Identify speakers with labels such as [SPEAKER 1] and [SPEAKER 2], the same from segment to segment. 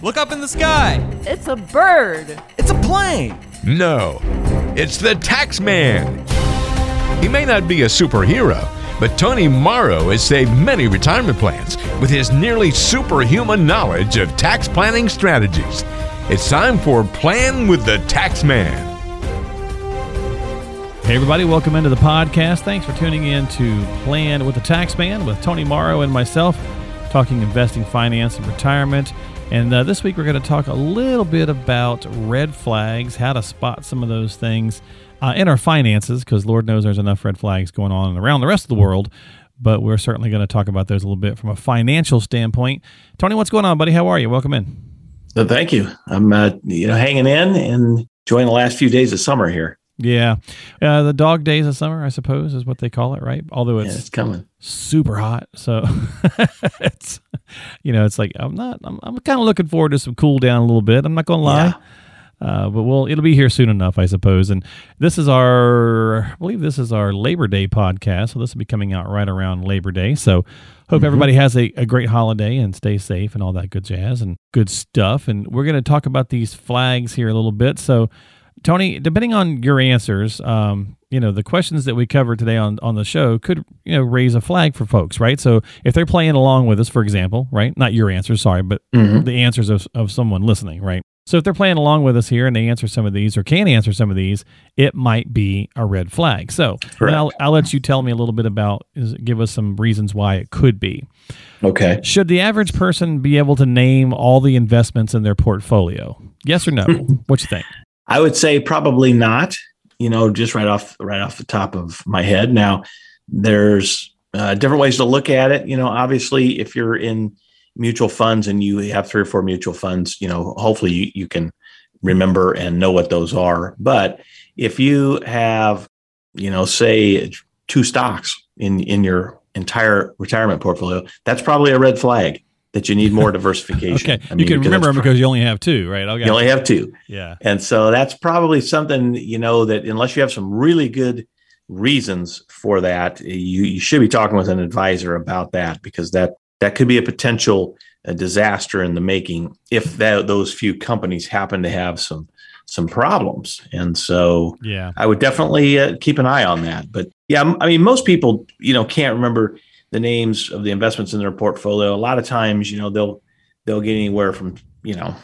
[SPEAKER 1] Look up in the sky.
[SPEAKER 2] It's a bird.
[SPEAKER 1] It's a plane.
[SPEAKER 3] No, it's the tax man. He may not be a superhero, but Tony Mauro has saved many retirement plans with his nearly superhuman knowledge of tax planning strategies. It's time for Plan with the Tax Man.
[SPEAKER 4] Hey, everybody, welcome into the podcast. Thanks for tuning in to Plan with the Tax Man with Tony Mauro and myself, talking investing, finance, and retirement. And uh, this week we're going to talk a little bit about red flags, how to spot some of those things uh, in our finances, because Lord knows there's enough red flags going on around the rest of the world. But we're certainly going to talk about those a little bit from a financial standpoint. Tony, what's going on, buddy? How are you? Welcome in.
[SPEAKER 5] So thank you. I'm uh, you know hanging in and enjoying the last few days of summer here.
[SPEAKER 4] Yeah, uh, the dog days of summer, I suppose, is what they call it, right? Although it's,
[SPEAKER 5] yeah, it's coming
[SPEAKER 4] super hot, so it's you know it's like I'm not. I'm, I'm kind of looking forward to some cool down a little bit. I'm not gonna lie. Yeah. Uh, but we'll it'll be here soon enough, I suppose. And this is our, I believe this is our Labor Day podcast, so this will be coming out right around Labor Day. So hope mm-hmm. everybody has a, a great holiday and stay safe and all that good jazz and good stuff. And we're going to talk about these flags here a little bit. So Tony, depending on your answers, um, you know, the questions that we covered today on, on the show could, you know, raise a flag for folks, right? So if they're playing along with us, for example, right? Not your answers, sorry, but mm-hmm. the answers of, of someone listening, right? So if they're playing along with us here and they answer some of these or can answer some of these, it might be a red flag. So I'll, I'll let you tell me a little bit about, give us some reasons why it could be.
[SPEAKER 5] Okay.
[SPEAKER 4] Should the average person be able to name all the investments in their portfolio? Yes or no? what you think?
[SPEAKER 5] I would say probably not. You know, just right off right off the top of my head. Now, there's uh, different ways to look at it. You know, obviously, if you're in mutual funds and you have three or four mutual funds, you know, hopefully you, you can remember and know what those are. But if you have, you know, say two stocks in in your entire retirement portfolio, that's probably a red flag that you need more diversification.
[SPEAKER 4] okay, I mean, you can remember them because you only have two, right?
[SPEAKER 5] Okay. You only have two.
[SPEAKER 4] Yeah,
[SPEAKER 5] and so that's probably something you know that unless you have some really good reasons for that, you you should be talking with an advisor about that because that that could be a potential a disaster in the making if that, those few companies happen to have some some problems. And so,
[SPEAKER 4] yeah,
[SPEAKER 5] I would definitely uh, keep an eye on that. But yeah, I mean, most people you know can't remember the names of the investments in their portfolio. A lot of times, you know, they'll they'll get anywhere from you know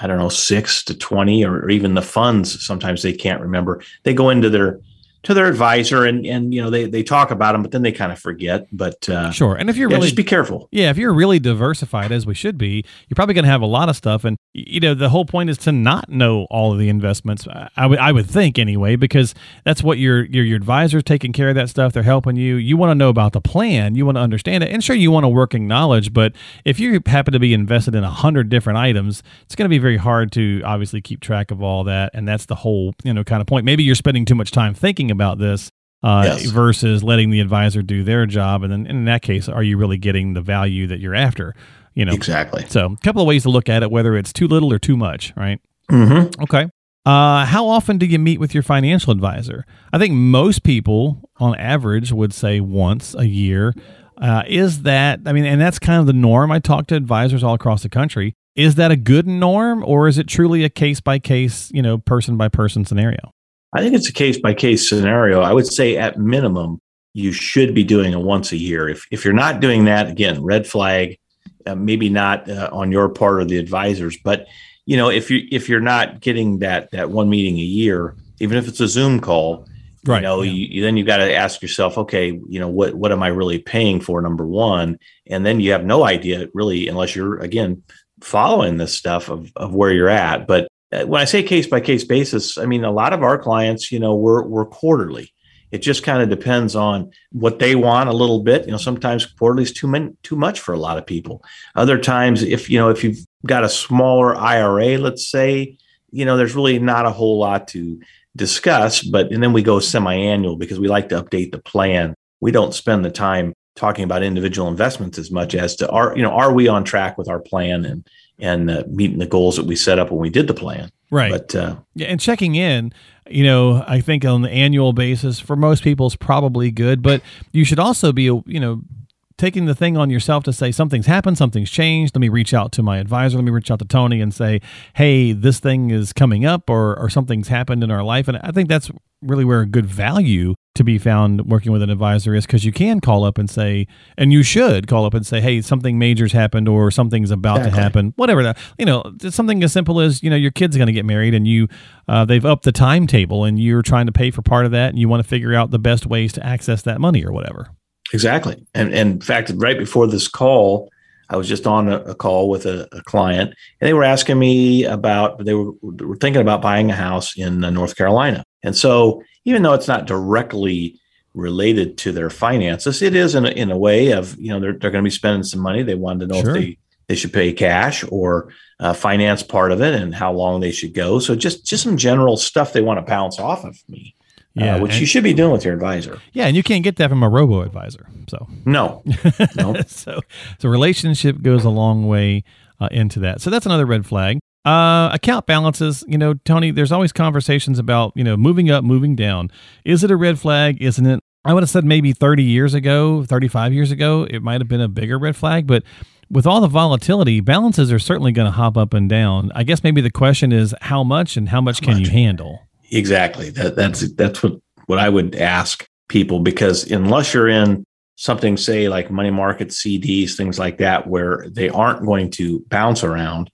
[SPEAKER 5] I don't know six to twenty, or even the funds. Sometimes they can't remember. They go into their to their advisor and and you know they they talk about them but then they kind of forget but uh,
[SPEAKER 4] sure and if you're yeah, really
[SPEAKER 5] just be careful.
[SPEAKER 4] Yeah if you're really diversified as we should be you're probably going to have a lot of stuff and you know the whole point is to not know all of the investments I would I would think anyway because that's what your your your advisor's taking care of that stuff they're helping you you want to know about the plan you want to understand it and sure you want a working knowledge but if you happen to be invested in a hundred different items it's going to be very hard to obviously keep track of all that and that's the whole you know kind of point. Maybe you're spending too much time thinking thinking about this uh, yes. versus letting the advisor do their job. And then in that case, are you really getting the value that you're after? You know,
[SPEAKER 5] exactly.
[SPEAKER 4] So a couple of ways to look at it, whether it's too little or too much, right?
[SPEAKER 5] Mm-hmm.
[SPEAKER 4] Okay. Uh, how often do you meet with your financial advisor? I think most people, on average, would say once a year. Uh, is that, I mean, and that's kind of the norm. I talk to advisors all across the country. Is that a good norm or is it truly a case by case, you know, person by person scenario?
[SPEAKER 5] I think it's a case by case scenario. I would say at minimum, you should be doing it once a year. If, if you're not doing that, again, red flag, uh, maybe not uh, on your part or the advisors, but you know, if you if you're not getting that that one meeting a year, even if it's a Zoom call, right, you know, yeah. you, then you've got to ask yourself, okay, you know, what what am I really paying for? Number one, and then you have no idea really, unless you're again following this stuff of of where you're at. But Uh, when I say case by case basis, I mean a lot of our clients, you know, we're we're quarterly. It just kind of depends on what they want a little bit. You know, sometimes quarterly is too many, too much for a lot of people. Other times, if you know, if you've got a smaller IRA, let's say, you know, there's really not a whole lot to discuss. But and then we go semi-annual because we like to update the plan. We don't spend the time talking about individual investments as much as to are you know are we on track with our plan and and uh, meeting the goals that we set up when we did the plan.
[SPEAKER 4] Right.
[SPEAKER 5] But uh,
[SPEAKER 4] yeah, and checking in, you know, I think on the annual basis for most people is probably good, but you should also be, you know, taking the thing on yourself to say something's happened, something's changed. Let me reach out to my advisor. Let me reach out to Tony and say, hey, this thing is coming up or, or something's happened in our life. And I think that's really where a good value to be found working with an advisor is because you can call up and say, and you should call up and say, hey, something major's happened or something's about
[SPEAKER 5] Exactly.
[SPEAKER 4] to happen, whatever that, you know, something as simple as, you know, your kid's going to get married and you, uh, they've upped the timetable and you're trying to pay for part of that and you want to figure out the best ways to access that money or whatever.
[SPEAKER 5] Exactly. And, and in fact, right before this call, I was just on a, a call with a, a client, and they were asking me about they were, were thinking about buying a house in uh, North Carolina. And so, even though it's not directly related to their finances, it is in a, in a way of you know they're they're going to be spending some money. They wanted to know
[SPEAKER 4] Sure.
[SPEAKER 5] if they they should pay cash or uh, finance part of it, and how long they should go. So just just some general stuff they want to bounce off of me,
[SPEAKER 4] Yeah.
[SPEAKER 5] uh, which
[SPEAKER 4] and,
[SPEAKER 5] you should be doing with your advisor.
[SPEAKER 4] yeah. And you can't get that from a robo advisor. So,
[SPEAKER 5] No, no.
[SPEAKER 4] so, so relationship goes a long way uh, into that. So that's another red flag. Uh, account balances, you know, Tony, there's always conversations about, you know, moving up, moving down. Is it a red flag? Isn't it? I would have said maybe 30 years ago, 35 years ago, it might have been a bigger red flag, but with all the volatility, balances are certainly going to hop up and down. I guess maybe the question is how much and how much can you handle?
[SPEAKER 5] Exactly. That, that's that's what what I would ask people because unless you're in something, say like money market CDs, things like that, where they aren't going to bounce around,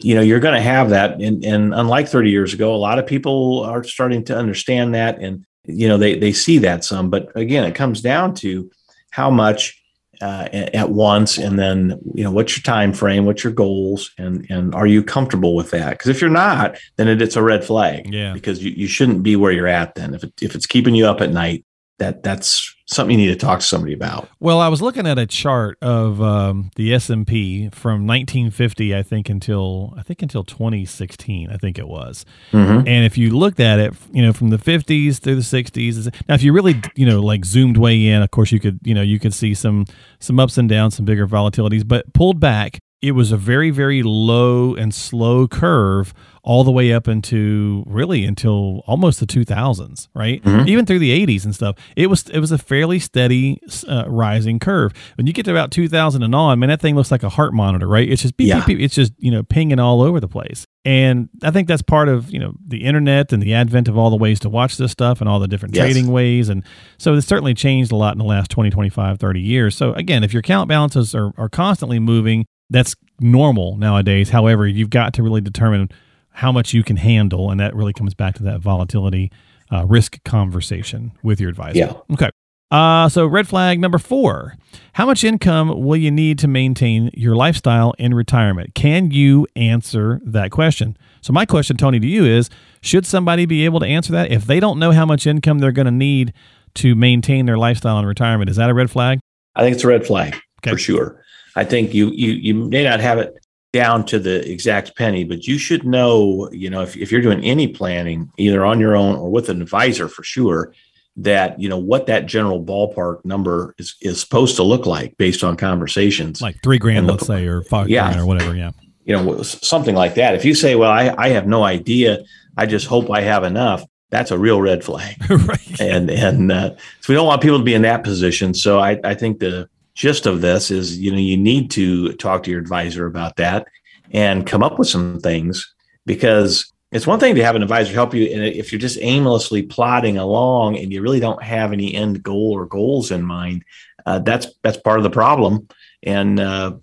[SPEAKER 5] you know, you're going to have that. And, and unlike 30 years ago, a lot of people are starting to understand that, and you know, they they see that some. But again, it comes down to how much uh, at once, and then you know, what's your time frame, what's your goals, and and are you comfortable with that? Because if you're not, then it, it's a red flag
[SPEAKER 4] Yeah.
[SPEAKER 5] because you, you shouldn't be where you're at then. If it, if it's keeping you up at night, that that's something you need to talk to somebody about.
[SPEAKER 4] Well, I was looking at a chart of um, the S and P from 1950, I think, until I think until 2016, I think it was.
[SPEAKER 5] Mm-hmm.
[SPEAKER 4] And if you looked at it, you know, from the 50s through the 60s. Now, if you really, you know, like zoomed way in, of course, you could, you know, you could see some some ups and downs, some bigger volatilities. But pulled back, it was a very, very low and slow curve all the way up into really until almost the 2000s, right?
[SPEAKER 5] Mhm.
[SPEAKER 4] Even through the 80s and stuff. It was it was a fairly steady uh, rising curve. When you get to about 2000 and on, man, that thing looks like a heart monitor, right? It's just beep,
[SPEAKER 5] Yeah.
[SPEAKER 4] beep, beep. It's just you know pinging all over the place. And I think that's part of you know the internet and the advent of all the ways to watch this stuff and all the different
[SPEAKER 5] Yes.
[SPEAKER 4] trading ways. And so it's certainly changed a lot in the last 20, 25, 30 years. So again, if your account balances are, are constantly moving, that's normal nowadays. However, you've got to really determine how much you can handle. And that really comes back to that volatility uh, risk conversation with your advisor.
[SPEAKER 5] Yeah.
[SPEAKER 4] Okay. Uh, so red flag number four: How much income will you need to maintain your lifestyle in retirement? Can you answer that question? So my question, Tony, to you is: Should somebody be able to answer that if they don't know how much income they're going to need to maintain their lifestyle in retirement? Is that a red flag?
[SPEAKER 5] I think it's a red flag
[SPEAKER 4] Okay.
[SPEAKER 5] for sure. I think you you you may not have it down to the exact penny, but you should know, you know, if, if you're doing any planning, either on your own or with an advisor for sure, that you know what that general ballpark number is is supposed to look like based on conversations.
[SPEAKER 4] Like three grand,
[SPEAKER 5] the-
[SPEAKER 4] let's say, or five
[SPEAKER 5] Yeah.
[SPEAKER 4] grand, or whatever. Yeah.
[SPEAKER 5] you know, something like that. If you say, "Well, I, I have no idea. I just hope I have enough," that's a real red flag.
[SPEAKER 4] right.
[SPEAKER 5] and and uh, so we don't want people to be in that position. So I, I think the gist of this is you know you need to talk to your advisor about that and come up with some things because it's one thing to have an advisor help you and if you're just aimlessly plodding along and you really don't have any end goal or goals in mind uh, that's that's part of the problem. And uh,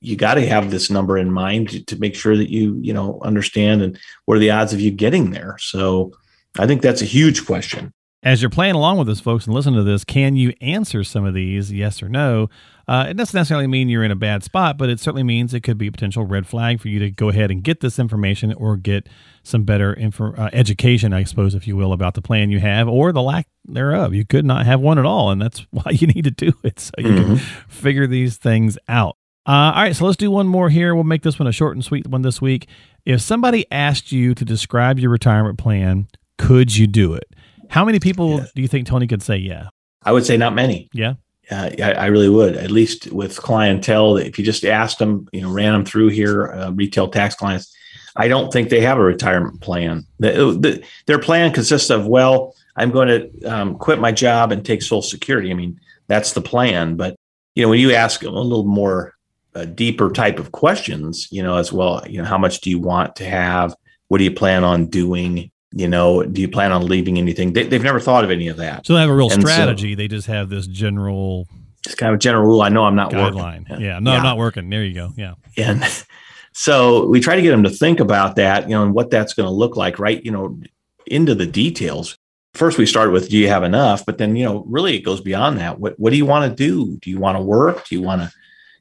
[SPEAKER 5] you got to have this number in mind to, to make sure that you you know understand and what are the odds of you getting there. So i think that's a huge question
[SPEAKER 4] As you're playing along with this, folks, and listen to this, can you answer some of these, yes or no? Uh, it doesn't necessarily mean you're in a bad spot, but it certainly means it could be a potential red flag for you to go ahead and get this information or get some better info, uh, education, I suppose, if you will, about the plan you have or the lack thereof. You could not have one at all, and that's why you need to do it so you can figure these things out. Uh, all right, so let's do one more here. We'll make this one a short and sweet one this week. If somebody asked you to describe your retirement plan, could you do it? How many people do you think Tony could say yeah?
[SPEAKER 5] I would say not many.
[SPEAKER 4] Yeah.
[SPEAKER 5] Uh, I, I really would, at least with clientele. If you just asked them, you know, ran them through here, uh, retail tax clients, I don't think they have a retirement plan. The, the, their plan consists of, well, I'm going to um, quit my job and take Social Security. I mean, that's the plan, but you know, when you ask a little more uh, deeper type of questions, you know, as well, you know, how much do you want to have? What do you plan on doing? You know, do you plan on leaving anything? They, have never thought of any of that.
[SPEAKER 4] So they have a real and strategy. So, they just have this general,
[SPEAKER 5] just kind of a general rule. I know I'm not
[SPEAKER 4] guideline.
[SPEAKER 5] working.
[SPEAKER 4] Yeah, no, yeah. I'm not working. There you go. Yeah,
[SPEAKER 5] and so we try to get them to think about that, you know, and what that's going to look like, right? You know, into the details. First, we start with, do you have enough? But then, you know, really it goes beyond that. What What do you want to do? Do you want to work? Do you want to,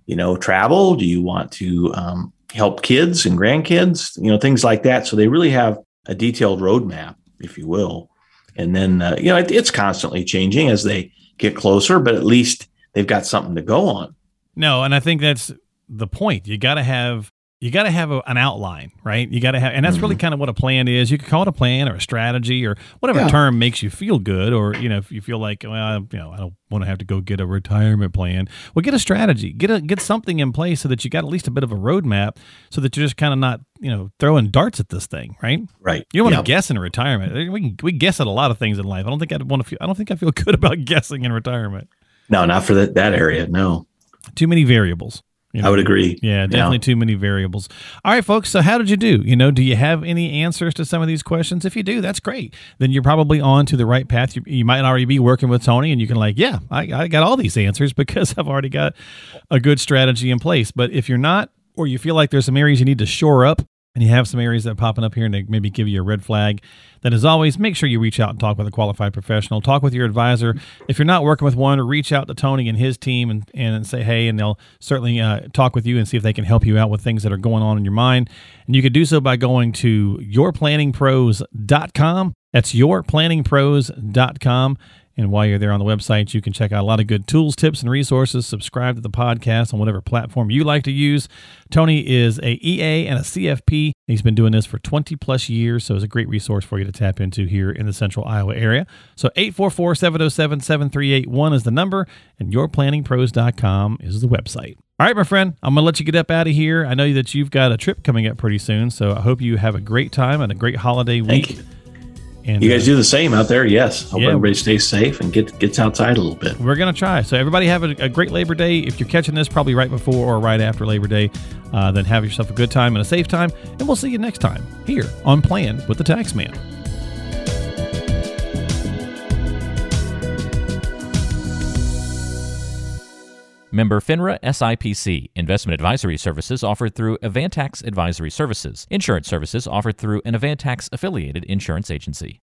[SPEAKER 5] you know, travel? Do you want to um, help kids and grandkids? You know, things like that. So they really have a detailed roadmap, if you will. And then, uh, you know, it, it's constantly changing as they get closer, but at least they've got something to go on.
[SPEAKER 4] No, and I think that's the point. You got to have you got to have a, an outline, right? You got to have, and that's mm-hmm. really kind of what a plan is. You could call it a plan or a strategy or whatever yeah. term makes you feel good, or you know, if you feel like, well, you know, I don't want to have to go get a retirement plan. Well, get a strategy, get a get something in place so that you got at least a bit of a roadmap, so that you're just kind of not, you know, throwing darts at this thing, right?
[SPEAKER 5] Right.
[SPEAKER 4] You don't want yep. to guess in retirement. We can we guess at a lot of things in life. I don't think I want to feel. I don't think I feel good about guessing in retirement.
[SPEAKER 5] No, not for that that area. No.
[SPEAKER 4] Too many variables.
[SPEAKER 5] You know? I would agree.
[SPEAKER 4] Yeah, definitely yeah. too many variables. All right, folks. So, how did you do? You know, do you have any answers to some of these questions? If you do, that's great. Then you're probably on to the right path. You, you might already be working with Tony, and you can like, yeah, I, I got all these answers because I've already got a good strategy in place. But if you're not, or you feel like there's some areas you need to shore up, and you have some areas that are popping up here and they maybe give you a red flag, then as always, make sure you reach out and talk with a qualified professional. Talk with your advisor. If you're not working with one, reach out to Tony and his team and, and say, hey, and they'll certainly uh, talk with you and see if they can help you out with things that are going on in your mind. And you could do so by going to yourplanningpros.com. That's yourplanningpros.com. And while you're there on the website, you can check out a lot of good tools, tips, and resources. Subscribe to the podcast on whatever platform you like to use. Tony is a EA and a CFP. He's been doing this for 20 plus years, so it's a great resource for you to tap into here in the central Iowa area. So 844 707 7381 is the number, and yourplanningpros.com is the website. All right, my friend, I'm going to let you get up out of here. I know that you've got a trip coming up pretty soon, so I hope you have a great time and a great holiday week.
[SPEAKER 5] And, you guys uh, do the same out there. Yes. Hope yeah, everybody stays safe and get, gets outside a little bit.
[SPEAKER 4] We're going to try. So, everybody have a, a, great Labor Day. If you're catching this probably right before or right after Labor Day, uh, then have yourself a good time and a safe time. And we'll see you next time here on Plan with the Taxman.
[SPEAKER 2] Member FINRA SIPC. Investment advisory services offered through Avantax Advisory Services. Insurance services offered through an Avantax affiliated insurance agency.